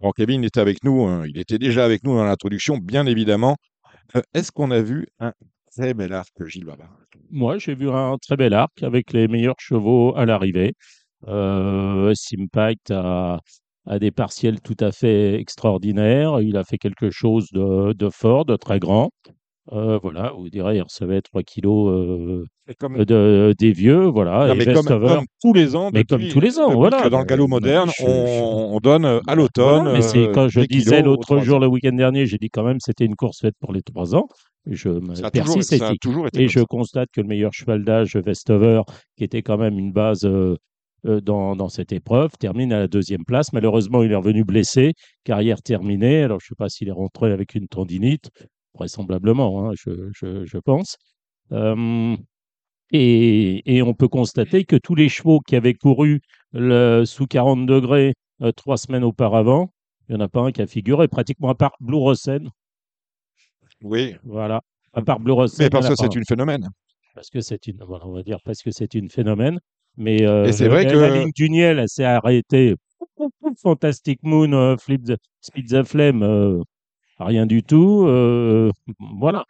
Bon, Kevin était avec nous, hein, il était déjà avec nous dans l'introduction, bien évidemment. Euh, Est-ce qu'on a vu un très bel arc, Gilles Babard Moi, j'ai vu un très bel arc avec les meilleurs chevaux à l'arrivée. Euh, Simpact a, des partiels tout à fait extraordinaires. Il a fait quelque chose de fort, de très grand. Euh, voilà, vous direz, il recevait 3 kilos euh, Et comme, de, des vieux, voilà. non, et mais comme, tous les ans, mais comme tous les ans, depuis voilà. que Dans le galop moderne, Je- je- on, on donne euh, à l'automne. Voilà, mais c'est euh, quand je 10 disais aux l'autre jour, ans. le week-end dernier, j'ai dit quand même c'était une course faite pour les 3 ans. Et je me Ça a toujours, persiste ça a et- toujours été et comme je ça. constate que le meilleur cheval d'âge, Vestover, qui était quand même une base euh, euh, dans, dans cette épreuve, termine à la deuxième place. Malheureusement, il est revenu blessé, carrière terminée. Alors, je ne sais pas s'il est rentré avec une tendinite, vraisemblablement, hein, je, je- je pense. Euh, et, et on peut constater que tous les chevaux qui avaient couru le- sous 40 degrés euh, trois semaines auparavant, il n'y en a pas un qui a figuré, pratiquement à part Blue Rosen. Oui, Voilà. À part Blue Rosen. mais parce que c'est un. une phénomène. Parce que c'est une, voilà, on va dire parce que c'est une phénomène. Mais euh, c'est vrai la, que- la ligne du Niel, s'est arrêtée. Fantastic Moon, euh, Flip the, Speed the Flame, euh, rien du tout. euh, voilà.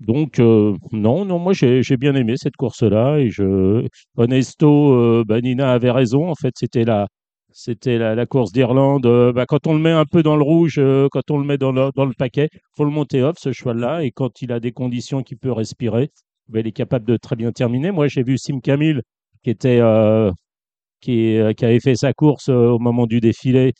Donc, euh, non, non, moi j'ai bien aimé cette course-là. Et je, Honesto, euh, Nina avait raison. En fait, c'était la, c'était la, la course d'Irlande. Euh, bah, quand on le met un peu dans le rouge, quand on le met dans le, dans le paquet, faut le monter off, ce cheval-là. Et quand il a des conditions qu'il peut respirer, bah, il est capable de très bien terminer. Moi, j'ai vu Sim Camille qui était, qui, qui avait fait sa course au moment du défilé.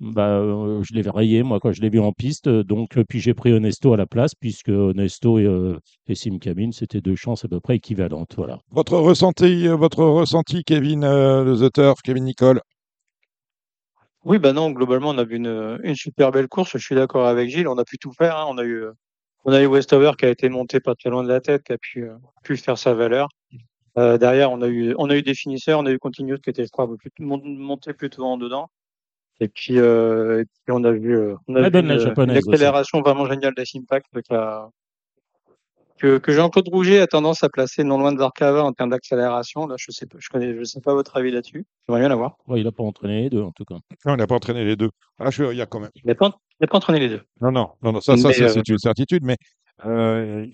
Bah, euh, je l'ai rayé, moi, quand je l'ai vu en piste. Donc, euh, puis j'ai pris Honesto à la place, puisque Honesto et, euh, et c'était deux chances à peu près équivalentes. Voilà. Votre ressenti, euh, votre ressenti, Kevin euh, de The Turf, Kevin Nicole? Oui, bah non, globalement, on a vu une, une super belle course. Je suis d'accord avec Gilles. On a pu tout faire. hein. On a eu, euh, on a eu Westover qui a été monté pas très loin de la tête, qui a pu, euh, pu faire sa valeur. Euh, derrière, on a eu, on a eu des finisseurs. On a eu Continuous qui était, je crois, monté plutôt en dedans. Et puis, euh, et puis on a vu, euh, on a Très vu bonne, la une, japonaise une accélération vraiment géniale d'Impact qui a, que, que Jean-Claude Rouget a tendance à placer non loin de Zarkava en termes d'accélération. Là, je sais pas, je connais, je sais pas votre avis là-dessus. J'aimerais bien l'avoir. Ouais, il n'a pas entraîné les deux, en tout cas. Non, on n'a pas entraîné les deux. Ah, je, il y a quand même. Il n'a pas, il a pas entraîné les deux. Non, non, non, non ça, ça c'est euh, une certitude, mais euh,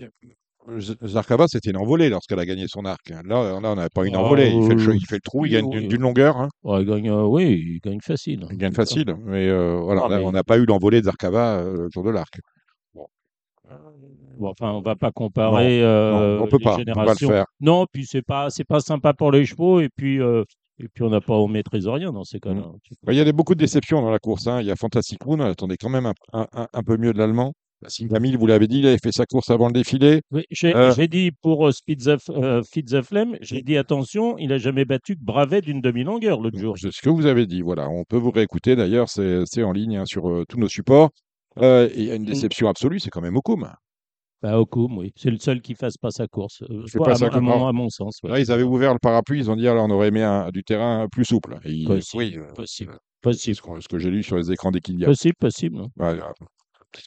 Zarkava, c'était une envolée lorsqu'elle a gagné son arc. Là, là on n'a pas une Ah, envolée. Il fait, le, che- euh, il fait le trou, il gagne oui. d'une d'une longueur. hein. Ouais, il gagne, euh, oui, il gagne facile. Il gagne facile. Mais euh, voilà, Ah, là, mais- on n'a pas eu l'envolée de Zarkava euh, le jour de l'arc. Bon, enfin, on va pas comparer euh, non, on peut les pas, on peut pas le générations. faire. Non, puis c'est pas, c'est pas sympa pour les chevaux, et puis, euh, et puis on n'a pas au trésorier dans ces cas-là. Bah, Il y a des, beaucoup de déceptions dans la course. hein. Il y a Fantastic Moon, on attendait quand même un, un- un- un peu mieux de l'allemand. Sim Camille, vous l'avez dit, il avait fait sa course avant le défilé. Oui, j'ai Euh, dit pour euh, Speed the, F- euh, j'ai dit attention, il a jamais battu que Bravet d'une demi-longueur l'autre jour. C'est ce que vous avez dit. Voilà, on peut vous réécouter d'ailleurs, c'est en ligne hein, sur euh, tous nos supports. Et il y a une déception absolue, c'est quand même Okum. Bah, Okum, oui. C'est le seul qui fasse pas sa course. À, pas sa à mon, à mon sens. ouais. Là, ils avaient ouvert le parapluie, ils ont dit alors on aurait aimé un- du terrain plus souple. Et Possible, oui, possible, c'est possible, ce, que j'ai lu sur les écrans d'Equidia. possible, possible. hein.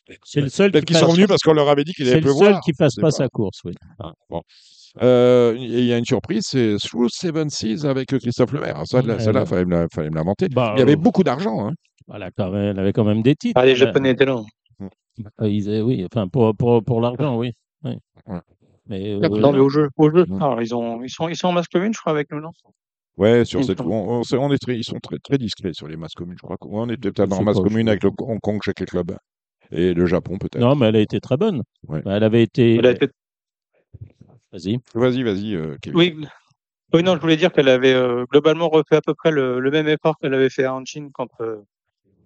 Ouais, C'est le seul Peut-être qui qu'ils sont venus parce qu'on leur avait dit qu'il C'est allait le seul pleuvoir. qui sais pas pas. sa course, oui. Ah, bon. Euh, et il y a une surprise, c'est Through Seven Seas avec Christophe Lemaire. Ça, Ouais, celle-là, ouais. fallait me la- fallait me l'inventer. Bah, Il y avait euh, beaucoup d'argent. Hein. voilà, quand même, elle avait quand même des titres. Ah, les Euh, Japonais étaient là. euh, ils oui, enfin pour, pour, pour l'argent, oui. oui. Ouais. Mais, euh, Non, mais au jeu, au jeu. Alors, ils ont, ils sont, ils sont en masculine, je crois, avec nous, non? Ouais, sur Il cette, on, on, on est très, ils sont très, très discrets sur les masses communes. Je crois qu'on est peut-être en masse commune avec le. Hong Kong chez quel club et le Japon peut-être. non, mais elle a été très bonne. Ouais. Bah, elle avait été. Elle a été- Vas-y. Vas-y, vas-y, euh, Kevin. Oui. Oui, non, je voulais dire qu'elle avait euh, globalement refait à peu près le, le même effort qu'elle avait fait à Hanchin quand, euh,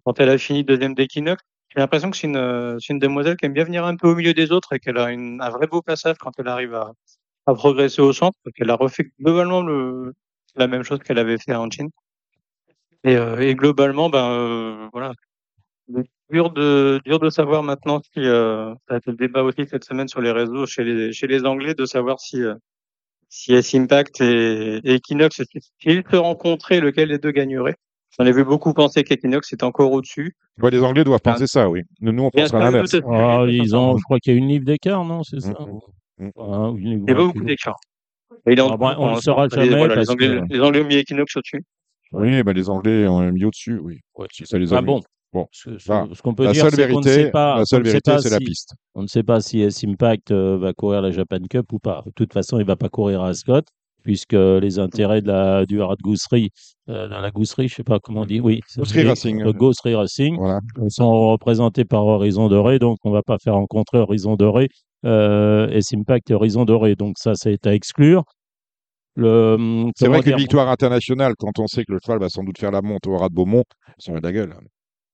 quand elle a fini deuxième d'Equinox. J'ai l'impression que c'est une, euh, c'est une demoiselle qui aime bien venir un peu au milieu des autres et qu'elle a une, un vrai beau passage quand elle arrive à, à progresser au centre, qu'elle a refait globalement le, la même chose qu'elle avait fait à Hanchin. Et, euh, et globalement, ben euh, voilà, dur de dur de savoir maintenant si euh, ça a été le débat aussi cette semaine sur les réseaux chez les chez les Anglais de savoir si euh, si S-Impact et, et Equinox s'ils se rencontraient, lequel des deux gagnerait? J'en ai vu beaucoup penser qu'Equinox est encore au-dessus. Ouais, les Anglais doivent penser ça, oui. Nous, nous, on l'inverse. tout à fait. Ah, ils ont, je crois qu'il y a une livre d'écart, non C'est ça? Mm, mm. Ah, une livre Il y a pas d'écart. beaucoup d'écart. Ah, bon, on le saura les- jamais voilà, parce les, Anglais, que- les Anglais ont mis Equinox au-dessus. Oui, ben, les Anglais ont mis au-dessus, oui. Ouais. Ça les a Ah mis. bon Bon, Ce, ce- voilà. ce qu'on peut La dire, c'est qu'on ne sait pas, la seule vérité, c'est la piste. On ne sait pas si S-Impact euh, va courir la Japan Cup ou pas. De toute façon, il ne va pas courir à Scott, puisque les intérêts de la, du Hard Gousserie, euh, dans la Gousserie, je ne sais pas comment on dit, oui. Gousserie Racing. euh, Gousserie Racing. Voilà. Ils sont représentés par Horizon Doré, donc on ne va pas faire rencontrer Horizon Doré euh, S-Impact et Horizon Doré. Donc ça, c'est à exclure. Hum, C'est vrai qu'une victoire internationale, quand on sait que le cheval va sans doute faire la monte au Rat de Beaumont, ça aurait de la gueule.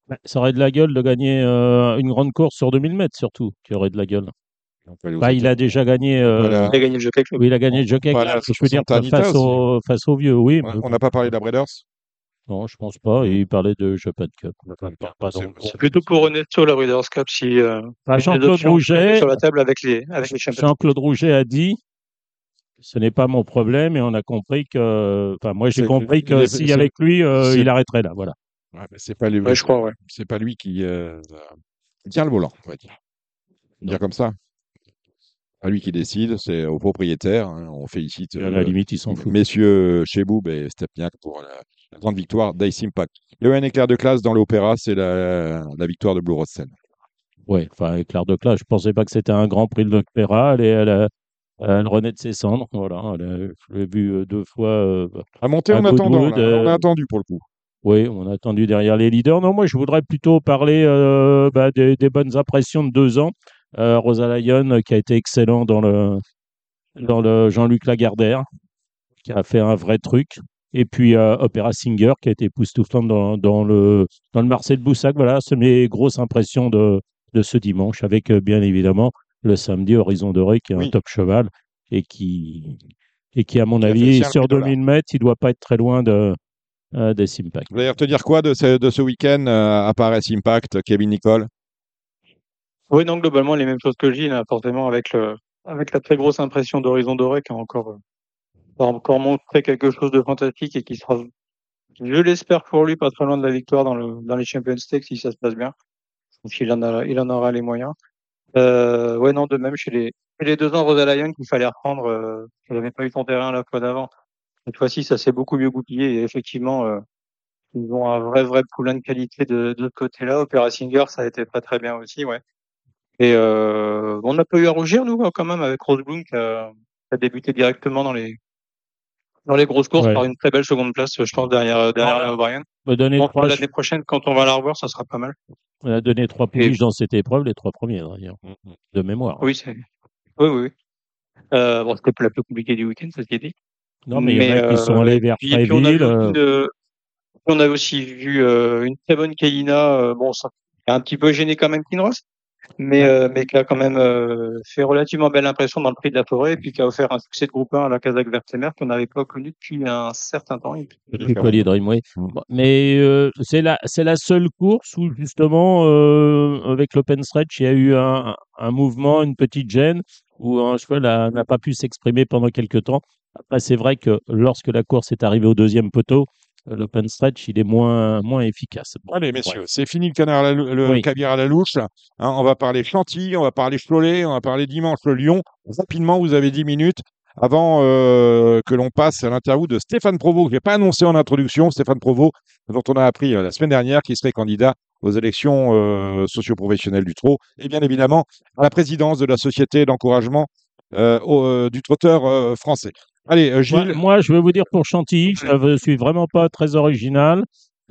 Bah, ça aurait de la gueule de gagner euh, une grande course sur 2000 mètres, surtout, qui aurait de la gueule. Bah, il a déjà gagné. euh, Voilà. Il a gagné le Jockey Club. Oui, il a gagné le Jockey Voilà, Club, je veux dire, face, au, face aux vieux, oui. On- mais On n'a pas parlé de la Breeders Non, je pense pas. Il parlait de Japan Cup. Pas C'est- plutôt pour Ernesto, la Breeders' Cup, si euh, les Jean-Claude Rouget, sur la table avec les, avec les champions. Jean-Claude Rouget a dit ce n'est pas mon problème et on a compris que. Enfin, moi, j'ai compris que s'il y que lui, euh, il arrêterait là. Voilà. Ouais, mais c'est pas lui, Ouais, je crois, ouais. c'est pas lui qui euh, qui tient le volant, on va dire. Dire comme ça. Pas lui qui décide, c'est au propriétaire. hein. On félicite à la euh, limite, il s'en fout. messieurs Cheboub et Stepniak pour la, la grande victoire d'Ice Impact. Il y a eu un éclair de classe dans l'opéra, c'est la, la victoire de Blue Rose Sen. Ouais, enfin, éclair de classe. Je pensais pas que c'était un grand prix de l'opéra. Elle, est- elle, a- elle renaît de ses cendres. Voilà. elle a- je l'ai vu euh, deux fois. euh, À monter À en attendant, Goodwood, là. on a euh, attendu pour le coup. Oui, on a attendu derrière les leaders. Non, moi, je voudrais plutôt parler euh, bah, des, des bonnes impressions de deux ans. Euh, Rosa Lyon, euh, qui a été excellent dans le, dans le Jean-Luc Lagardère, qui a fait un vrai truc. Et puis euh, Opéra Singer, qui a été époustouflant dans, dans, le, dans le Marcel Boussac. Voilà, c'est mes grosses impressions de, de ce dimanche, avec bien évidemment le samedi Horizon Doré, qui est Oui. un top cheval et qui, et qui à mon Qui avis, sur de là. 2000 mètres, il doit pas être très loin de, euh, des Impact. Vous allez retenir quoi de ce, de ce week-end euh, à part Ice Impact, Kevin Nicole? Oui, non, globalement, les mêmes choses que Gilles, hein, forcément, avec, le, avec la très grosse impression d'Horizon Doré qui a encore, euh, a encore montré quelque chose de fantastique et qui sera, je l'espère pour lui, pas très loin de la victoire dans, le, dans les Champions Stakes si ça se passe bien. Je qu'il en, a, il en aura les moyens. Euh, ouais, non, de même, chez les, chez les deux ans, Rosa Lyon, qu'il fallait reprendre, euh, elle n'avait pas eu son terrain la fois d'avant. Cette fois-ci, ça s'est beaucoup mieux goupillé et effectivement, euh, ils ont un vrai, vrai poulain de qualité de, de ce côté-là. Opera Singer, ça a été pas très bien aussi, ouais. Et euh, on n'a pas eu à rougir, nous, quand même, avec Rose Bloom, qui a, qui a débuté directement dans les dans les grosses courses Ouais. par une très belle seconde place, je pense, derrière, derrière Voilà. la O'Brien. A l'année prochaine, quand on va la revoir, ça sera pas mal. on a donné trois pouliches dans cette épreuve, les trois premiers, d'ailleurs, de mémoire. Oui, c'est, oui, oui. oui. Euh, bon, c'était la plus compliquée du week-end, ça s'y dit. Non, mais il y en a qui sont euh, allés vers Puis, puis on, a Fréville. vu euh, une, euh, on a aussi vu euh, une très bonne Kaina, euh, bon, ça a un petit peu gêné quand même Kinross, mais, euh, mais qui a quand même euh, fait relativement belle impression dans le prix de la forêt, et puis qui a offert un succès de groupe 1 à la Kazakh Vertemer qu'on n'avait pas connu depuis un certain temps. Puis, Depuis Collier Dream, oui. Bon, Mais euh, c'est la, c'est la seule course où, justement, euh, avec l'Open Stretch, il y a eu un, un mouvement, une petite gêne, où un cheval n'a pas pu s'exprimer pendant quelques temps. Après, c'est vrai que lorsque la course est arrivée au deuxième poteau, euh, l'Open Stretch, il est moins, moins efficace. Bon, Allez, messieurs, c'est fini le canard à la, lou- le Oui. caviar à la louche. Hein, on va parler Chantilly, on va parler Cholet, on va parler dimanche le Lyon. Rapidement, vous avez 10 minutes avant euh, que l'on passe à l'interview de Stéphane Provost, que je n'ai pas annoncé en introduction. Stéphane Provost, dont on a appris euh, la semaine dernière qu'il serait candidat aux élections euh, socio-professionnelles du trot et bien évidemment à la présidence de la société d'encouragement au- du trotteur français. Allez, Moi, Gilles. moi, je vais vous dire pour Chantilly, je ne suis vraiment pas très original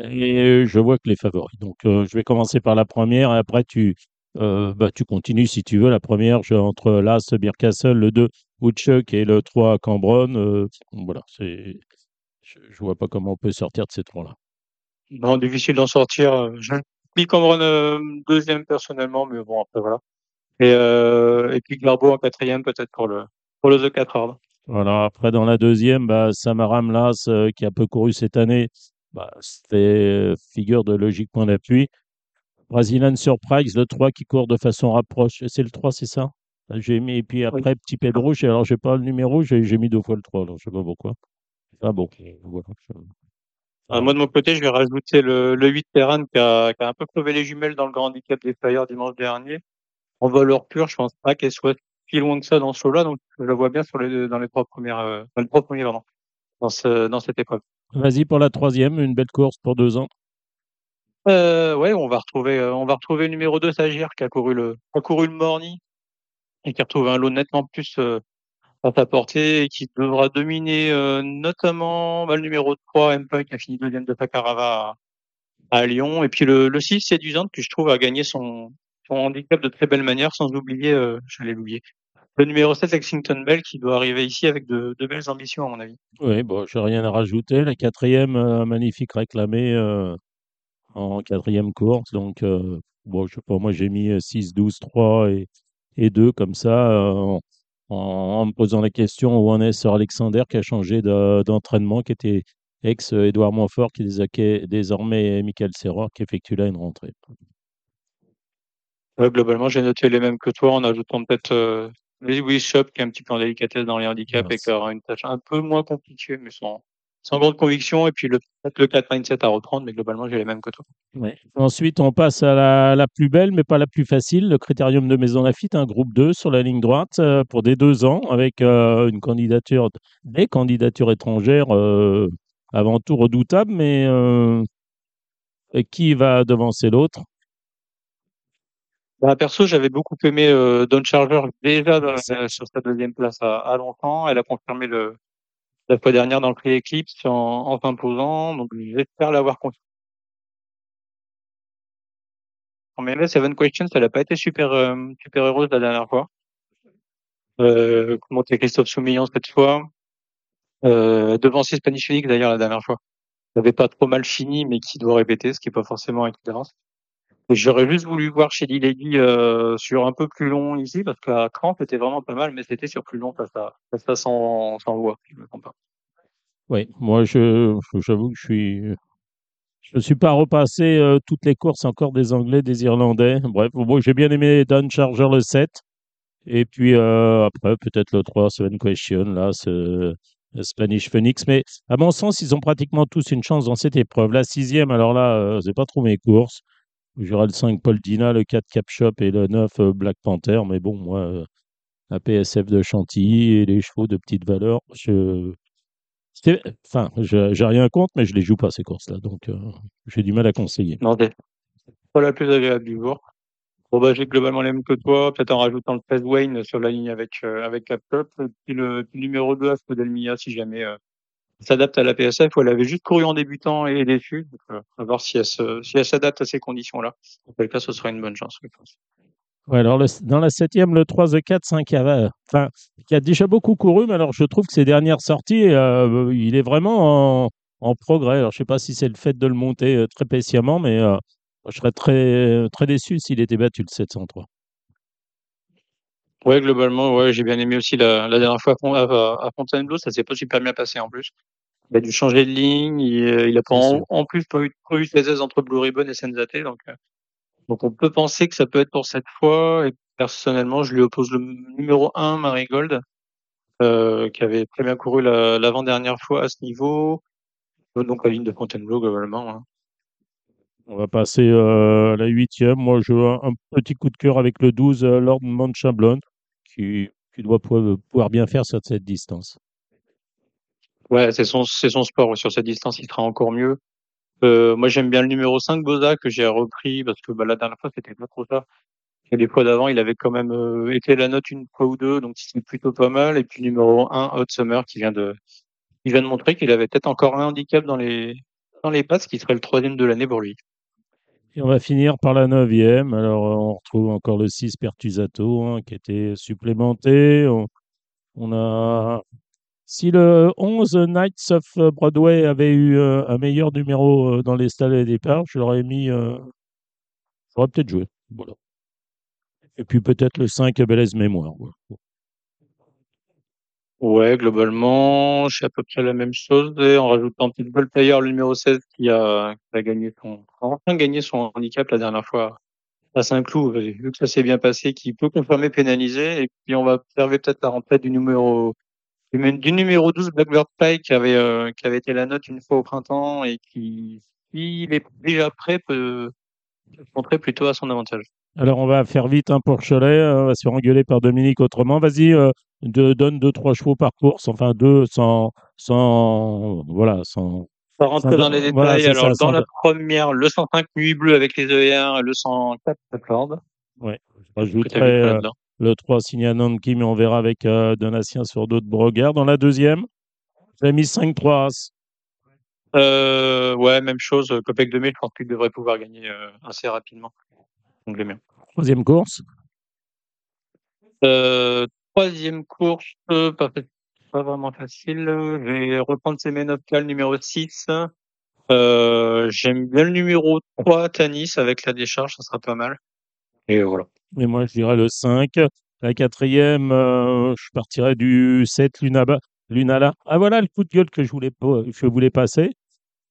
et je vois que les favoris. Donc, euh, je vais commencer par la première et après, tu, euh, bah, tu continues si tu veux. La première, je, entre l'As, Birkastle, le 2, Woodchuck et le 3, Cambronne. euh, voilà, c'est, je ne vois pas comment on peut sortir de ces trois-là. non, difficile d'en sortir. euh, J'ai mis Cameron euh, deuxième personnellement, mais bon, après voilà. Et, euh, et puis Garbo en quatrième peut-être pour le, pour le The 4 Hard. Voilà, après, dans la deuxième, bah, Samaram Las, qui a peu couru cette année, bah, fait figure de logique point d'appui. Brazilian Surprise, le 3 qui court de façon rapproche. C'est le 3, c'est ça? J'ai mis, et puis après, Petit Pedro, alors j'ai pas le numéro, j'ai j'ai mis deux fois le 3, alors je sais pas pourquoi. Ah bon, voilà. Euh, moi, de mon côté, je vais rajouter le, le 8 Terran qui a, qui a un peu crevé les jumelles dans le grand handicap des Flyers dimanche dernier. En valeur pure, je pense pas qu'elle soit si loin que ça dans ce show-là, donc je la vois bien sur les, dans les trois premières, euh, dans les trois premiers, pardon, dans ce, dans cette épreuve. Vas-y pour la troisième, une belle course pour deux ans. Euh, ouais, on va retrouver, euh, on va retrouver le numéro 2, Sagir, qui a couru le, a couru le Morny et qui retrouve un lot nettement plus euh, à sa portée et qui devra dominer euh, notamment bah, le numéro 3, Empire, qui a fini deuxième de Pacarava à, à Lyon. Et puis le, le 6, Séduisante, que je trouve a gagné son, son handicap de très belle manière, sans oublier, euh, j'allais l'oublier, le numéro 7, Lexington Bell, qui doit arriver ici avec de, de belles ambitions, à mon avis. Oui, bon, j'ai rien à rajouter. La quatrième, euh, magnifique réclamée euh, en quatrième course. Donc, euh, bon, je sais pas, moi j'ai mis euh, 6, 12, 3 et, et 2 comme ça, euh, en, en me posant la question où en est Sir Alexander qui a changé de- d'entraînement, qui était ex-Édouard Montfort, qui est dés- désormais Michael Serra, qui effectue là une rentrée. Ouais, globalement, j'ai noté les mêmes que toi, en ajoutant peut-être euh, Lewis Shop, qui est un petit peu en délicatesse dans les handicaps et qui aura une tâche un peu moins compliquée, mais sans, sans grande conviction. Et puis le, peut-être le 4 mindset à reprendre, mais globalement, j'ai les mêmes que toi. Ensuite, on passe à la, la plus belle, mais pas la plus facile, le Critérium de Maison Lafitte, un groupe 2 sur la ligne droite euh, pour des deux ans, avec euh, une candidature, des candidatures étrangères euh, avant tout redoutables, mais qui va devancer l'autre? Bah, perso, j'avais beaucoup aimé Don Charger déjà dans sur sa deuxième place à, à longtemps. Elle a confirmé le, la fois dernière dans le prix Eclipse en, en s'imposant. Donc, j'espère l'avoir confirmé. Mais là, Seven Questions, elle n'a pas été super, euh, super heureuse la dernière fois. Euh, monter Christophe Soumillon cette fois? Euh, devancer Spanish Phoenix d'ailleurs la dernière fois. Ça avait pas trop mal fini, mais qui doit répéter, ce qui est pas forcément évident. J'aurais juste voulu voir chez Lady euh, sur un peu plus long ici, parce qu'à Cramp, c'était vraiment pas mal, mais c'était sur plus long à, face à sans, sans je me pas. Oui, moi, j'avoue que je suis. Je ne suis pas repassé euh, toutes les courses encore des Anglais, des Irlandais. Bref, bon, j'ai bien aimé Don Charger le 7. Et puis euh, après, peut-être le 3, Seven Question, là, le Spanish Phoenix. Mais à mon sens, ils ont pratiquement tous une chance dans cette épreuve. La sixième, alors là, euh, c'est pas trop mes courses. J'aurai le 5 Paul Dina, le 4 Cap Shop et le 9 euh, Black Panther. Mais bon, moi, euh, la PSF de Chantilly et les chevaux de petite valeur, je. Enfin, j'ai rien contre, mais je les joue pas ces courses-là. Donc, euh, j'ai du mal à conseiller. Non, c'est pas la plus agréable du jour. Bon, bah, j'ai globalement les mêmes que toi, peut-être en rajoutant le 13 Wayne sur la ligne avec, euh, avec et puis le, numéro 2, Asco Delmia, si jamais, s'adapte à la PSF, où elle avait juste couru en débutant et est déçue. Donc, euh, à voir si elle se, si elle s'adapte à ces conditions-là. En quel cas, ce sera une bonne chance, je pense. Alors dans la septième, le 3 The 4, 5 Ava, enfin, qui a déjà beaucoup couru, mais alors je trouve que ses dernières sorties, euh, il est vraiment en, en progrès. Alors je sais pas si c'est le fait de le monter euh, très patiemment, mais je serais très, très déçu s'il était battu le 703. Ouais, globalement, ouais, j'ai bien aimé aussi la, la dernière fois à, Fon- à, à Fontainebleau, ça s'est pas super bien passé en plus. Il a dû changer de ligne, il, euh, il a pas en, plus pas eu, pas eu ses aises entre Blue Ribbon et Senzate, donc, euh, donc on peut penser que ça peut être pour cette fois, et personnellement, je lui oppose le numéro 1, Marigold, euh, qui avait très bien couru la- l'avant-dernière fois à ce niveau, donc la ligne de Fontainebleau globalement. hein. On va passer euh, à la huitième. Moi, je veux un, un petit coup de cœur avec le 12 euh, Lord Manchablon, qui doit pouvoir, bien faire sur cette distance. Ouais, c'est son, sport. Sur cette distance, il sera encore mieux. Euh, moi, j'aime bien le numéro 5, Boza, que j'ai repris parce que bah, la dernière fois, c'était pas trop ça. Et les fois d'avant, il avait quand même euh, été la note une fois ou deux, donc c'est plutôt pas mal. Et puis numéro 1, Hot Summer, qui vient de, qui vient de montrer qu'il avait peut-être encore un handicap dans les, dans les pattes, ce qui serait le troisième de l'année pour lui. On va finir par la neuvième. Alors, euh, on retrouve encore le 6 Pertusato hein, qui était supplémenté. On, a. Si le 11 Knights of Broadway avait eu euh, un meilleur numéro euh, dans les stalles et départ, je l'aurais mis. J'aurais peut-être joué. Et puis peut-être le 5 Belaise Mémoire. Ouais, globalement, suis à peu près la même chose. En rajoutant petit ball player, le numéro 16, qui a, qui a gagné son, enfin gagné son handicap la dernière fois à Saint-Cloud. Vu que ça s'est bien passé, qui peut confirmer pénaliser. Et puis, on va observer peut-être la rentrée du numéro, du, numéro 12, Blackbird Pie, qui avait, euh, qui avait été la note une fois au printemps et qui, s'il est déjà prêt, peut se montrer plutôt à son avantage. Alors, on va faire vite hein, pour Cholet. euh, On va se faire par Dominique autrement. Vas-y, euh, de, donne deux, trois chevaux par course. Enfin, deux sans, sans, voilà, sans, va rentrer dans les voilà, détails. c'est Alors, ça, dans ça la première, le 105 Nuit Bleue avec les ER et le 104 Accord. Ouais. Je Que tu as rajouterais vu euh, le 3 Signanon qui, mais on verra avec euh, Donatien sur d'autres brogueurs. Dans la deuxième, j'ai mis 5-3 As. Euh, ouais, même chose. Copec 2000, je pense qu'il devrait pouvoir gagner euh, assez rapidement. Donc, les miens. Troisième course. Euh, troisième course, euh, pas, vraiment facile. Je vais reprendre ces le numéro 6. Euh, j'aime bien le numéro 3, Tanis, avec la décharge, ça sera pas mal. Et voilà. Et moi, je dirais le 5. La quatrième, euh, je partirais du 7 Lunaba, Lunala. Ah voilà le coup de gueule que je voulais, je voulais passer.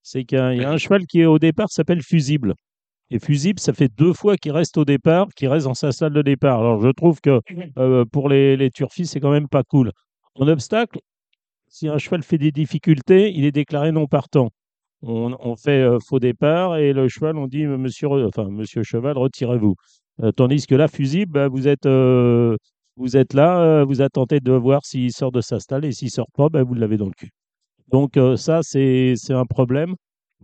C'est qu'il y a, il y a un cheval qui est au départ s'appelle Fusible. Et Fusible, ça fait deux fois qu'il reste au départ, qu'il reste dans sa salle de départ. Alors je trouve que euh, pour les, les turfis, c'est quand même pas cool. En obstacle, si un cheval fait des difficultés, il est déclaré non partant. On, on fait euh, faux départ et le cheval, on dit monsieur, re- enfin, monsieur cheval, retirez-vous. Euh, tandis que là, fusible, bah, vous êtes, euh, vous êtes là, euh, vous attendez de voir s'il sort de sa stalle et s'il sort pas, bah, vous l'avez dans le cul. Donc euh, ça, c'est un problème.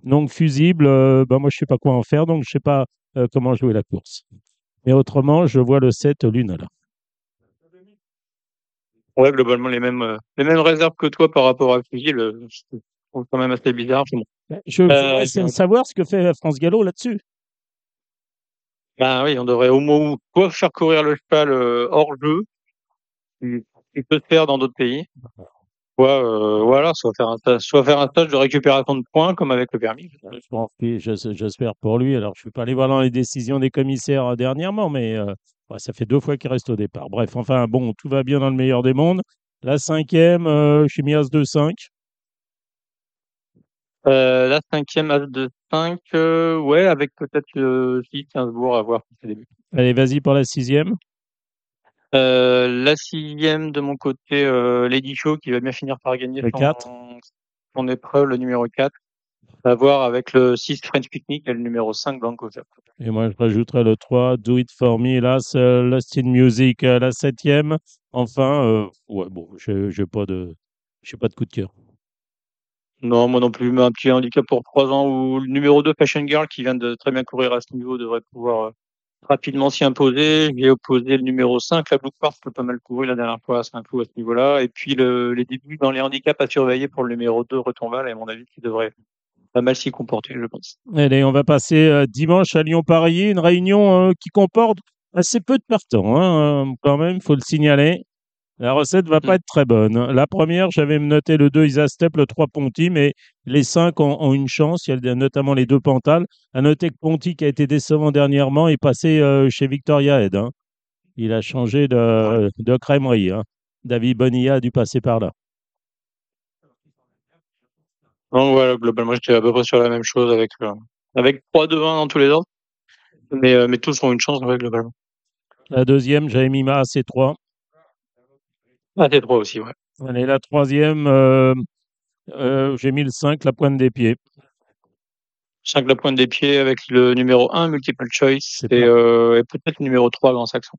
Donc fusible, bah, moi je sais pas quoi en faire, donc je sais pas euh, comment jouer la course. Mais autrement, je vois le 7 Lune là. Ouais, globalement, les mêmes, euh, les mêmes réserves que toi par rapport à Fusil, le, je trouve quand même assez bizarre. Je Euh, voudrais sa- savoir ce que fait France Gallo là-dessus. Ben oui, on devrait au moins soit faire courir le cheval hors jeu, qui peut se faire dans d'autres pays, soit, euh, voilà, soit faire un stage, soit faire un stage de récupération de points comme avec le permis. J'espère pour lui. Alors, je ne vais pas aller voir dans les décisions des commissaires euh, dernièrement, mais euh, ça fait deux fois qu'il reste au départ. Bref, enfin, bon, tout va bien dans le meilleur des mondes. La cinquième, euh, je suis mis As 2-5. Euh, la cinquième as de 5, euh, ouais, avec peut-être si Gainsbourg à voir pour ses débuts. Allez, vas-y pour la sixième. Euh, la sixième de mon côté, euh, Lady Show qui va bien finir par gagner Le son, épreuve, le numéro 4. À voir avec le 6 French Picnic et le numéro 5 Blanco. Et moi, je rajouterai le 3, Do It For Me. Hélas, Lost in Music, euh, la septième. Enfin, euh, ouais, bon, je n'ai pas, de- j'ai pas de coup de cœur. Non, moi non plus, mais un petit handicap pour 3 ans où le numéro 2 Fashion Girl qui vient de très bien courir à ce niveau devrait pouvoir euh, rapidement s'y imposer. J'ai opposé le numéro 5, la Blue Quartz, a pas mal couru la dernière fois à Saint-Cloud à ce niveau-là. Et puis le, les débuts dans les handicaps à surveiller pour le numéro 2 Retonval, à mon avis, qui devrait pas mal s'y comporter, je pense. Allez, on va passer euh, dimanche à Lyon-Paris, une réunion euh, qui comporte assez peu de partants, hein, euh, quand même, faut le signaler. La recette va pas Mm. être très bonne. La première, j'avais noté le 2 Isastep, le 3 Ponty, mais les 5 ont, ont une chance. Il y a notamment les deux Pantales. À noter que Ponty, qui a été décevant dernièrement, est passé euh, chez Victoria Head. hein. Il a changé de, de crèmerie. hein. David Bonilla a dû passer par là. Donc voilà, globalement, j'étais à peu près sur la même chose avec, euh, avec 3 de 1 dans tous les ordres. Mais, euh, mais tous ont une chance, ouais, globalement. La deuxième, j'avais mis ma AC3. Ah, c'est 3 aussi, ouais. Allez, la troisième, euh, euh, j'ai mis le 5, la pointe des pieds. 5 la pointe des pieds avec le numéro 1 multiple choice et, euh, et peut-être le numéro 3 grand saxon.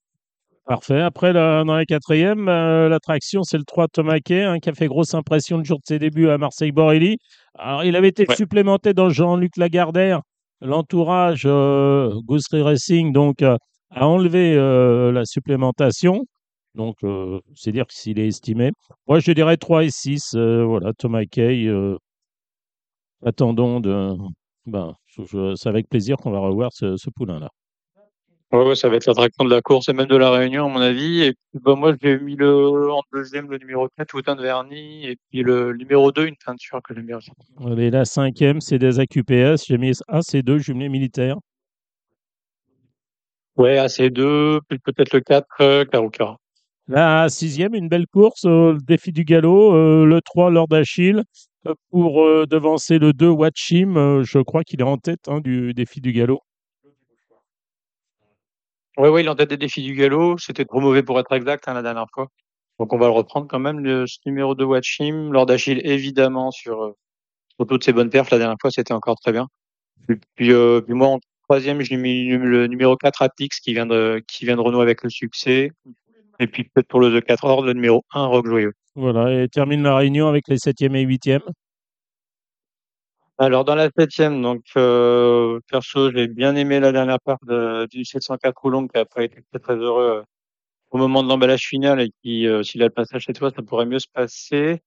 Parfait. Après, la- dans la quatrième, euh, l'attraction, c'est le 3 Tomaquet, hein, qui a fait grosse impression le jour de ses débuts à Marseille-Borelli. Alors, il avait été Ouais. supplémenté dans Jean-Luc Lagardère. L'entourage euh, Goussery Racing donc, euh, a enlevé euh, la supplémentation. Donc, euh, c'est dire s'il est estimé. Moi, je dirais 3 et 6. euh, voilà, Tomaquet. euh, attendons de. Ben, c'est avec plaisir qu'on va revoir ce, ce poulain-là. Ouais, ouais, ça va être l'attraction de la course et même de la réunion, à mon avis. Et puis, bah, moi, j'ai mis le, en deuxième le numéro 4, Houtin de Verny, et puis le numéro 2, une peinture que j'aime bien. Allez, la cinquième, c'est des AQPS. J'ai mis un C2, jumelé militaire. Ouais, AC2, puis peut-être le 4, euh, Caroucara. La sixième, une belle course, euh, le défi du galop. euh, le 3, Lord Achille, euh, pour euh, devancer le 2, Watchim. je crois qu'il est en tête hein, du défi du galop. Ouais, ouais, il est en tête des défis du galop. C'était trop mauvais pour être exact, hein, la dernière fois. Donc, on va le reprendre quand même, le ce numéro 2, Watchim. Lord Achille, évidemment, sur, sur toutes ses bonnes perfs. La dernière fois, c'était encore très bien. Puis, euh, puis moi, en troisième, j'ai mis le numéro 4, Apix, qui vient de, qui vient de renouer avec le succès. Et puis, peut-être pour le 2-4 ordre, le numéro 1, Rock Joyeux. Voilà, et termine la réunion avec les septième et huitième. Alors dans la septième, donc euh, perso, j'ai bien aimé la dernière part de, du 704 Roulon qui a pas été très très heureux euh, au moment de l'emballage final et qui, euh, s'il a le passage chez toi, ça pourrait mieux se passer.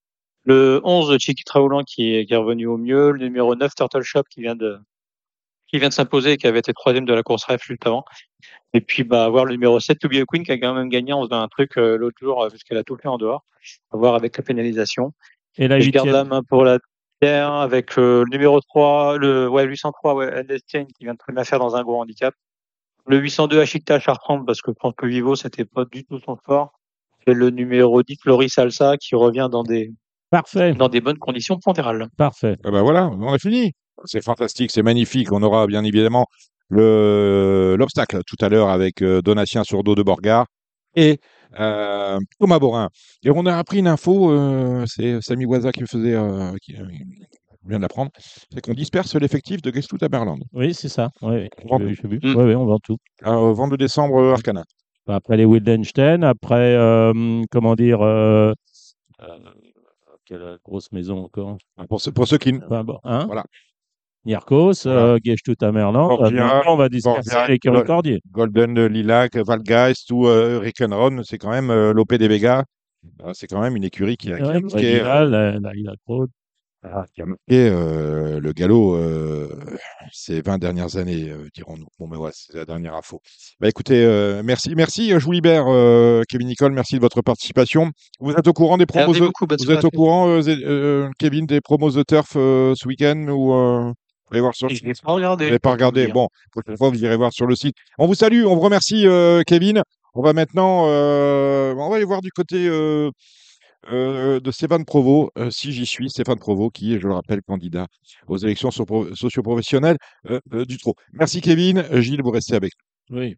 Le 11, Chiquitra Roulant qui est, qui est revenu au mieux. Le numéro 9, Turtle Shop qui vient de qui vient de s'imposer et qui avait été troisième de la course ref juste avant. Et puis bah avoir le numéro 7, To Be a Queen qui a quand même gagné en faisant un truc euh, l'autre jour euh, parce qu'elle a tout fait en dehors. À voir avec la pénalisation. Et la Et je garde la main pour la terre avec euh, le numéro 3, le ouais 803, ouais, Endestein qui vient de très bien faire dans un gros handicap. Le 802 Ashikta à reprendre parce que je pense que Vivo c'était pas du tout son fort. Et le numéro 10 Floris Salsa qui revient dans des Parfait, dans des bonnes conditions pondérales. parfait. Eh ben voilà, on a fini. C'est fantastique, c'est magnifique. On aura bien évidemment le l'obstacle tout à l'heure avec euh, Donatien sur dos de Borgard et euh, Thomas Borin. Et on a appris une info, euh, c'est Samy Waza qui me faisait, euh, qui euh, vient de l'apprendre, c'est qu'on disperse l'effectif de Gestout à Berland. Oui, c'est ça. Oui, On vend vu. Oui, oui, on vend tout. 22 décembre, Arcana. Après les Wildenstein, après, euh, comment dire, euh, euh, quelle grosse maison encore? Pour, ceux- pour ceux qui, Enfin, bon, hein? Voilà. Nirkos, Voilà. euh, Geshtout à Merland. Borgia, on va disperser Borgia, les. Golden euh, Lilac, Valgeist ou euh, Rickenron, c'est quand même euh, Lopé des Vega. Euh, C'est quand même une écurie qui a, qui Ouais, la, la, la Craude. Ah, qui a marqué euh, le galop euh, ces 20 dernières années, euh, dirons-nous. Bon, mais voilà, c'est la dernière info. Bah, écoutez, euh, merci, merci. Je vous libère, euh, Kevin Nicole, merci de votre participation. Vous êtes au courant des promos beaucoup, vous êtes au courant, euh, euh, Kevin, des promos de turf euh, ce week-end ou euh, vous allez voir sur le site pas regardé. vous n'avez pas regardé. Bon, prochaine fois, vous irez voir sur le site. On vous salue, on vous remercie, euh, Kevin. On va maintenant, euh, on va aller voir du côté euh, euh, de Stéphane Provost, euh, si j'y suis, Stéphane Provost, qui est, je le rappelle, candidat aux élections socio- socio-professionnelles euh, euh, du Trot. Merci, Kevin. Gilles, vous restez avec Oui.